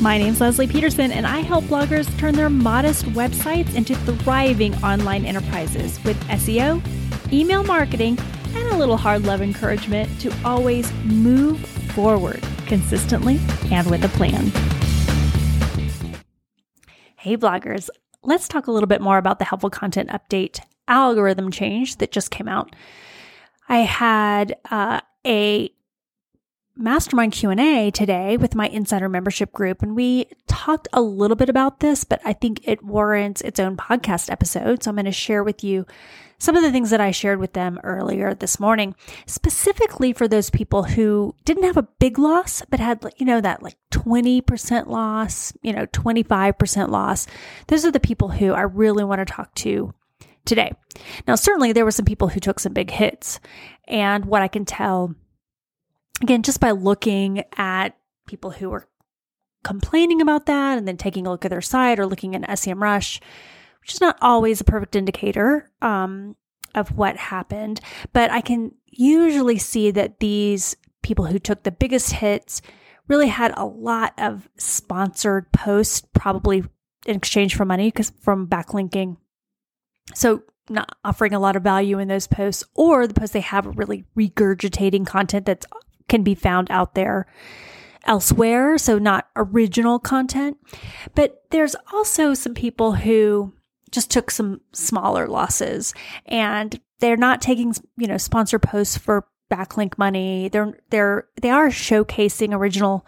My name's Lesli Peterson, and I help bloggers turn their modest websites into thriving online enterprises with SEO, email marketing, and a little hard love encouragement to always move forward consistently and with a plan. Hey, bloggers, let's talk a little bit more about the helpful content update algorithm change that just came out. I had uh, a mastermind q&a today with my insider membership group and we talked a little bit about this but i think it warrants its own podcast episode. So i'm going to share with you some of the things that i shared with them earlier this morning specifically for those people who didn't have a big loss but had you know that like 20% loss you know 25% loss. Those are the people who i really want to talk to today. Now certainly there were some people who took some big hits and what i can tell again, just by looking at people who are complaining about that and then taking a look at their site or looking at SEMrush, which is not always a perfect indicator um, of what happened, but I can usually see that these people who took the biggest hits really had a lot of sponsored posts, probably in exchange for money because from backlinking. So not offering a lot of value in those posts, or the posts they have really regurgitating content that's can be found out there elsewhere, so not original content. But there's also some people who just took some smaller losses and they're not taking, you know, sponsor posts for backlink money. They're they're they are showcasing original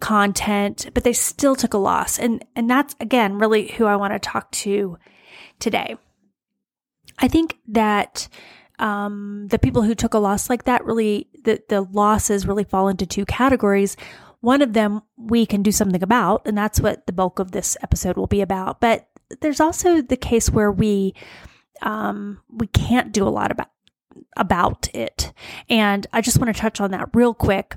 content, but they still took a loss. And and that's again really who I want to talk to today. I think that um, the people who took a loss like that really, the, the losses really fall into two categories. One of them we can do something about, and that's what the bulk of this episode will be about. But there's also the case where we um, we can't do a lot about about it, and I just want to touch on that real quick.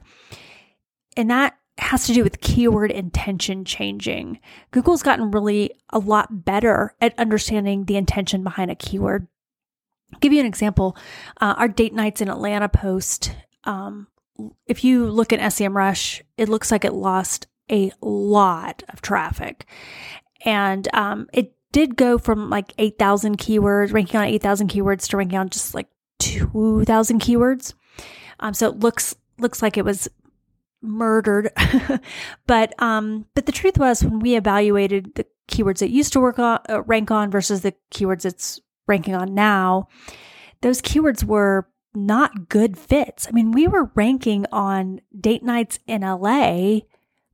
And that has to do with keyword intention changing. Google's gotten really a lot better at understanding the intention behind a keyword give you an example. Uh, our date nights in Atlanta post, um, if you look at SEMrush, it looks like it lost a lot of traffic. And um, it did go from like 8,000 keywords, ranking on 8,000 keywords to ranking on just like 2,000 keywords. Um, so it looks looks like it was murdered. but um, but the truth was when we evaluated the keywords it used to work on uh, rank on versus the keywords it's ranking on now, those keywords were not good fits. I mean, we were ranking on date nights in LA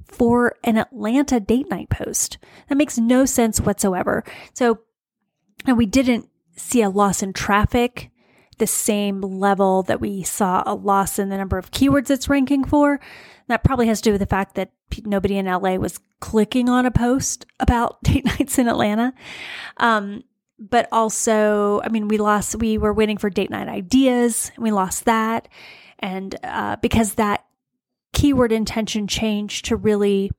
for an Atlanta date night post. That makes no sense whatsoever. So, and we didn't see a loss in traffic the same level that we saw a loss in the number of keywords it's ranking for. That probably has to do with the fact that nobody in LA was clicking on a post about date nights in Atlanta. Um, but also, I mean, we lost, we were waiting for date night ideas, we lost that. And uh, because that keyword intention changed to really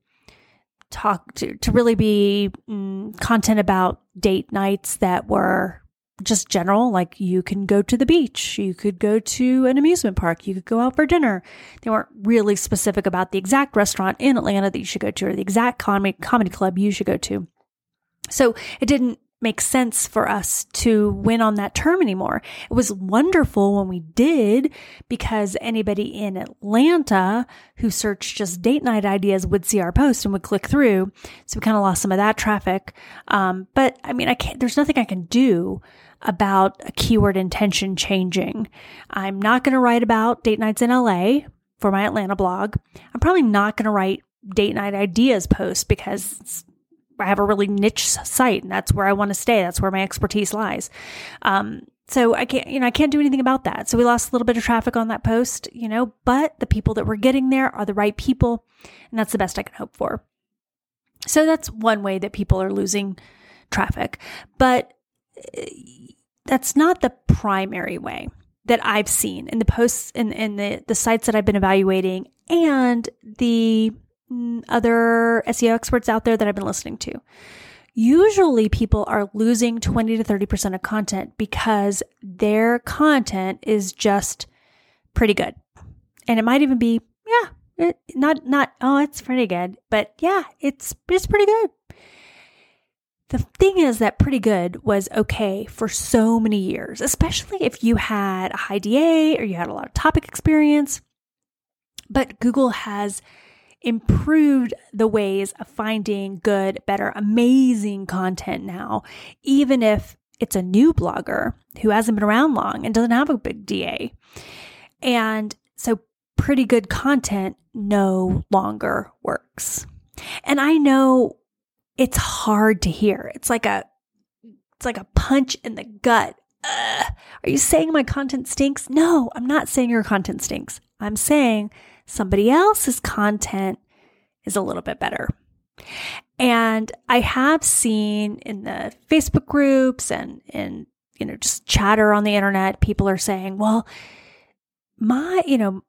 talk to, to really be mm, content about date nights that were just general, like you can go to the beach, you could go to an amusement park, you could go out for dinner. They weren't really specific about the exact restaurant in Atlanta that you should go to or the exact comedy, comedy club you should go to. So it didn't make sense for us to win on that term anymore. It was wonderful when we did because anybody in Atlanta who searched just date night ideas would see our post and would click through. So we kind of lost some of that traffic. Um, but I mean, I can't, there's nothing I can do about a keyword intention changing. I'm not going to write about date nights in LA for my Atlanta blog. I'm probably not going to write date night ideas post because I have a really niche site and that's where I want to stay. That's where my expertise lies. Um, so I can't, you know, I can't do anything about that. So we lost a little bit of traffic on that post, you know, but the people that we're getting there are the right people. And that's the best I can hope for. So that's one way that people are losing traffic. But uh, that's not the primary way that I've seen in the posts in, in the, the sites that I've been evaluating and the other SEO experts out there that I've been listening to. Usually people are losing 20 to 30% of content because their content is just pretty good. And it might even be, yeah, It, not not oh, it's pretty good, but yeah, it's it's pretty good. The thing is that pretty good was okay for so many years, especially if you had a high DA or you had a lot of topic experience. But Google has improved the ways of finding good, better, amazing content now, even if it's a new blogger who hasn't been around long and doesn't have a big DA. And so pretty good content no longer works. And I know it's hard to hear. It's like a it's like a punch in the gut. Ugh. Are you saying my content stinks? No, I'm not saying your content stinks. I'm saying somebody else's content is a little bit better. And I have seen in the Facebook groups and in you know just chatter on the internet people are saying, "Well, my, you know,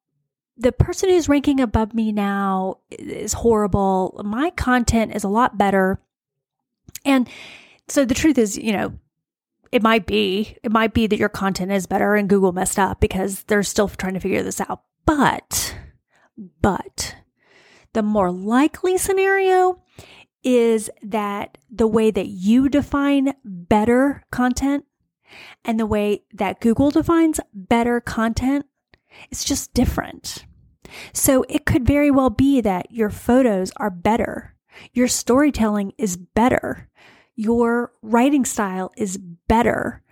the person who's ranking above me now is horrible. My content is a lot better." And so the truth is, you know, it might be, it might be that your content is better and Google messed up because they're still trying to figure this out. But, but the more likely scenario is that the way that you define better content and the way that Google defines better content is just different. So it could very well be that your photos are better, your storytelling is better, your writing style is better,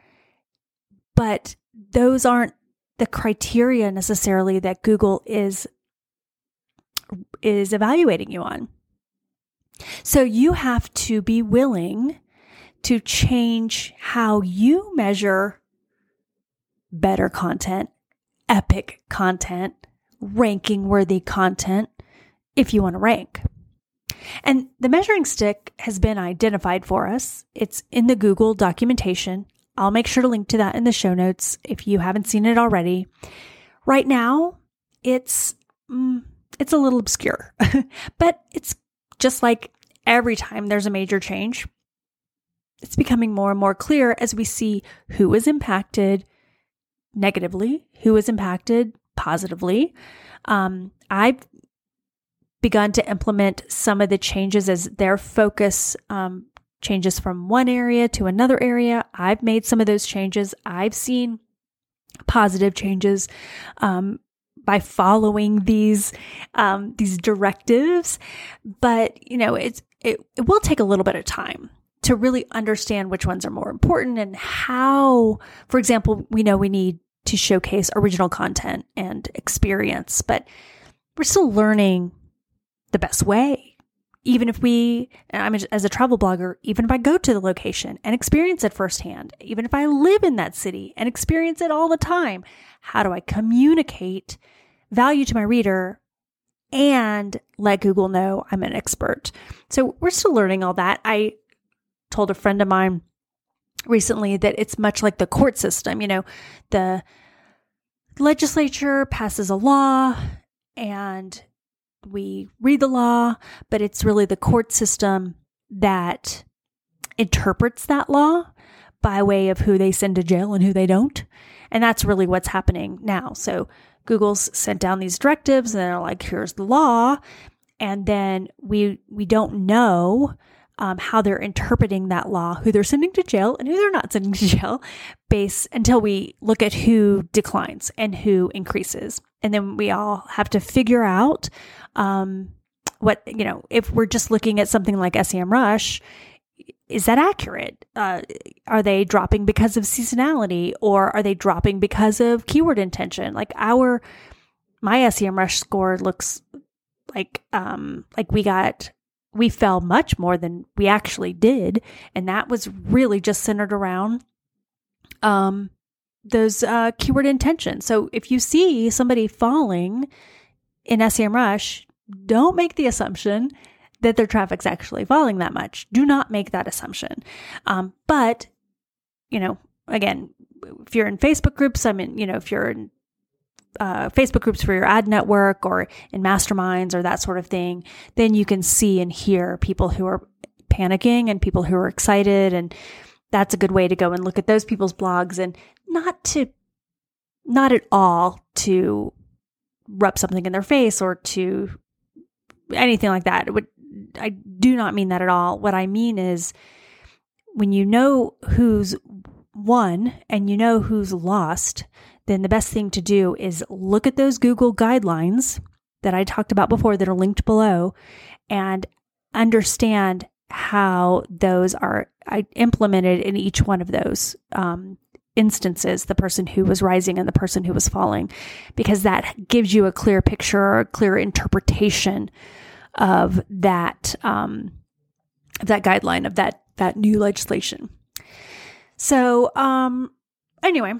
but those aren't the criteria necessarily that Google is is evaluating you on. So you have to be willing to change how you measure better content, epic content, ranking worthy content if you want to rank. And the measuring stick has been identified for us. It's in the Google documentation. I'll make sure to link to that in the show notes if you haven't seen it already. Right now, it's mm, it's a little obscure, but it's just like every time there's a major change, it's becoming more and more clear as we see who is impacted negatively, who is impacted positively. Um, I've begun to implement some of the changes as their focus um, changes from one area to another area. I've made some of those changes. I've seen positive changes um, by following these um, these directives, but you know it's it, it will take a little bit of time to really understand which ones are more important and how. For example, we know we need to showcase original content and experience, but we're still learning the best way. Even if we, I'm as a travel blogger, even if I go to the location and experience it firsthand, even if I live in that city and experience it all the time, how do I communicate value to my reader and let Google know I'm an expert? So we're still learning all that. I told a friend of mine recently that it's much like the court system. You know, the legislature passes a law and we read the law, but it's really the court system that interprets that law by way of who they send to jail and who they don't. And that's really what's happening now. So Google's sent down these directives and they're like, here's the law. And then we we don't know um, how they're interpreting that law, who they're sending to jail and who they're not sending to jail, base until we look at who declines and who increases, and then we all have to figure out um, what you know if we're just looking at something like SEMrush. Is that accurate? Uh, are they dropping because of seasonality, or are they dropping because of keyword intention? Like our my SEMrush score looks like um like we got we fell much more than we actually did. And that was really just centered around um, those uh, keyword intentions. So if you see somebody falling in SEMrush, don't make the assumption that their traffic's actually falling that much. Do not make that assumption. Um, but, you know, again, if you're in Facebook groups, I mean, you know, if you're in uh, Facebook groups for your ad network or in masterminds or that sort of thing, then you can see and hear people who are panicking and people who are excited. And that's a good way to go and look at those people's blogs and not to, not at all to rub something in their face or to anything like that. Would I do not mean that at all. What I mean is when you know who's won and you know who's lost, then the best thing to do is look at those Google guidelines that I talked about before that are linked below and understand how those are implemented in each one of those um, instances the person who was rising and the person who was falling because that gives you a clear picture or a clear interpretation of that um, that guideline of that that new legislation. So um, anyway,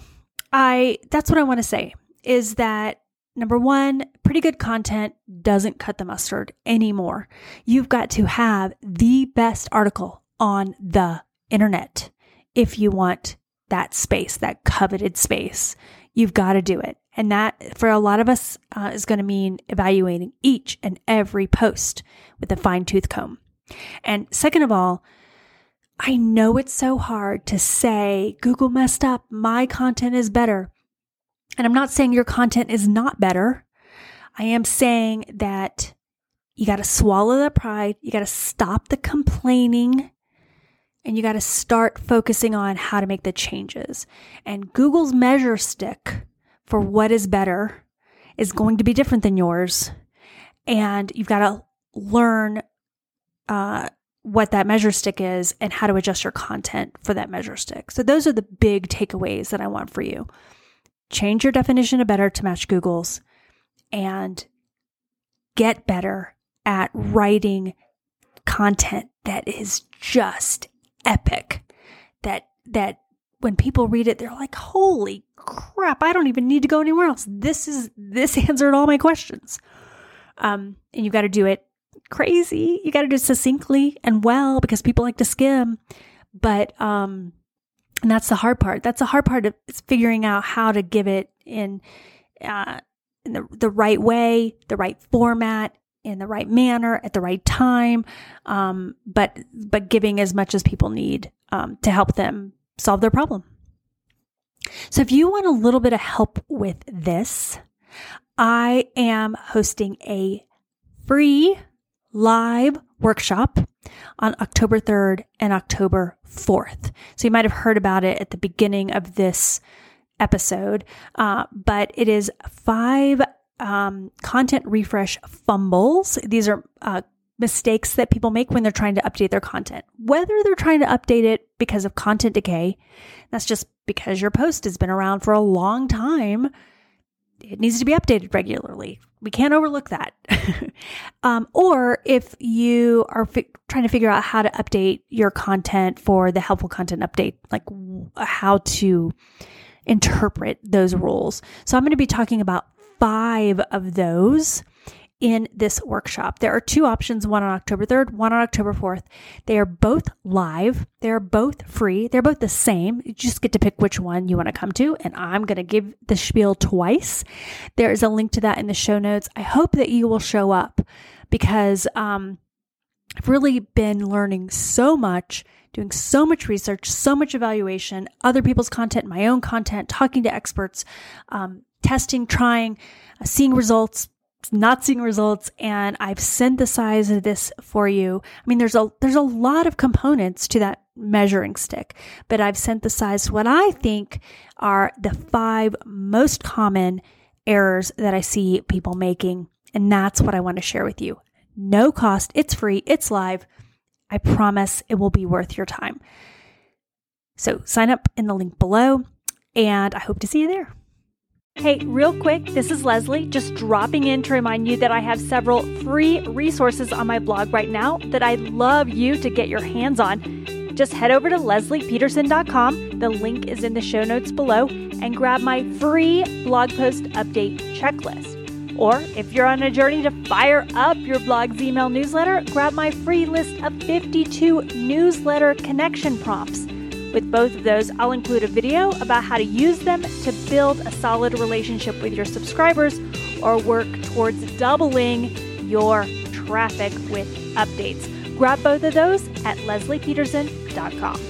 I that's what I want to say is that number one, pretty good content doesn't cut the mustard anymore. You've got to have the best article on the internet if you want that space, that coveted space. You've got to do it. And that, for a lot of us, uh, is going to mean evaluating each and every post with a fine tooth comb. And second of all, I know it's so hard to say, Google messed up, my content is better. And I'm not saying your content is not better. I am saying that you got to swallow the pride, you got to stop the complaining, and you got to start focusing on how to make the changes. And Google's measure stick for what is better is going to be different than yours. And you've got to learn uh, what that measure stick is and how to adjust your content for that measure stick. So, those are the big takeaways that I want for you. Change your definition of better to match Google's and get better at writing content that is just epic that that when people read it they're like holy crap, I don't even need to go anywhere else. This is this answered all my questions. Um, and you got to do it crazy. You got to do it succinctly and well because people like to skim. But um, and that's the hard part. That's the hard part of figuring out how to give it in uh, in the the right way, the right format, in the right manner at the right time. Um, but but giving as much as people need um, to help them solve their problem. So if you want a little bit of help with this, I am hosting a free live workshop on October 3rd and October 4th. So you might have heard about it at the beginning of this episode, uh, but it is five um, content refresh fumbles. These are uh, mistakes that people make when they're trying to update their content. Whether they're trying to update it because of content decay, that's just because your post has been around for a long time. It needs to be updated regularly. We can't overlook that. um, or if you are fi- trying to figure out how to update your content for the helpful content update, like w- how to interpret those rules. So I'm going to be talking about five of those in this workshop. There are two options, one on October 3rd, one on October 4th. They are both live. They're both free. They're both the same. You just get to pick which one you want to come to. And I'm going to give the spiel twice. There is a link to that in the show notes. I hope that you will show up because um, I've really been learning so much, doing so much research, so much evaluation, other people's content, my own content, talking to experts, um, testing, trying, uh, seeing results, not seeing results and I've synthesized this for you. I mean there's a there's a lot of components to that measuring stick, but I've synthesized what I think are the five most common errors that I see people making and that's what I want to share with you. No cost, it's free, it's live. I promise it will be worth your time. So sign up in the link below and I hope to see you there. Hey, real quick, this is Lesli, just dropping in to remind you that I have several free resources on my blog right now that I'd love you to get your hands on. Just head over to leslipeterson.com, the link is in the show notes below, and grab my free blog post update checklist. Or if you're on a journey to fire up your blog's email newsletter, grab my free list of 52 newsletter connection prompts. With both of those, I'll include a video about how to use them to build a solid relationship with your subscribers or work towards doubling your traffic with updates. Grab both of those at leslipeterson.com.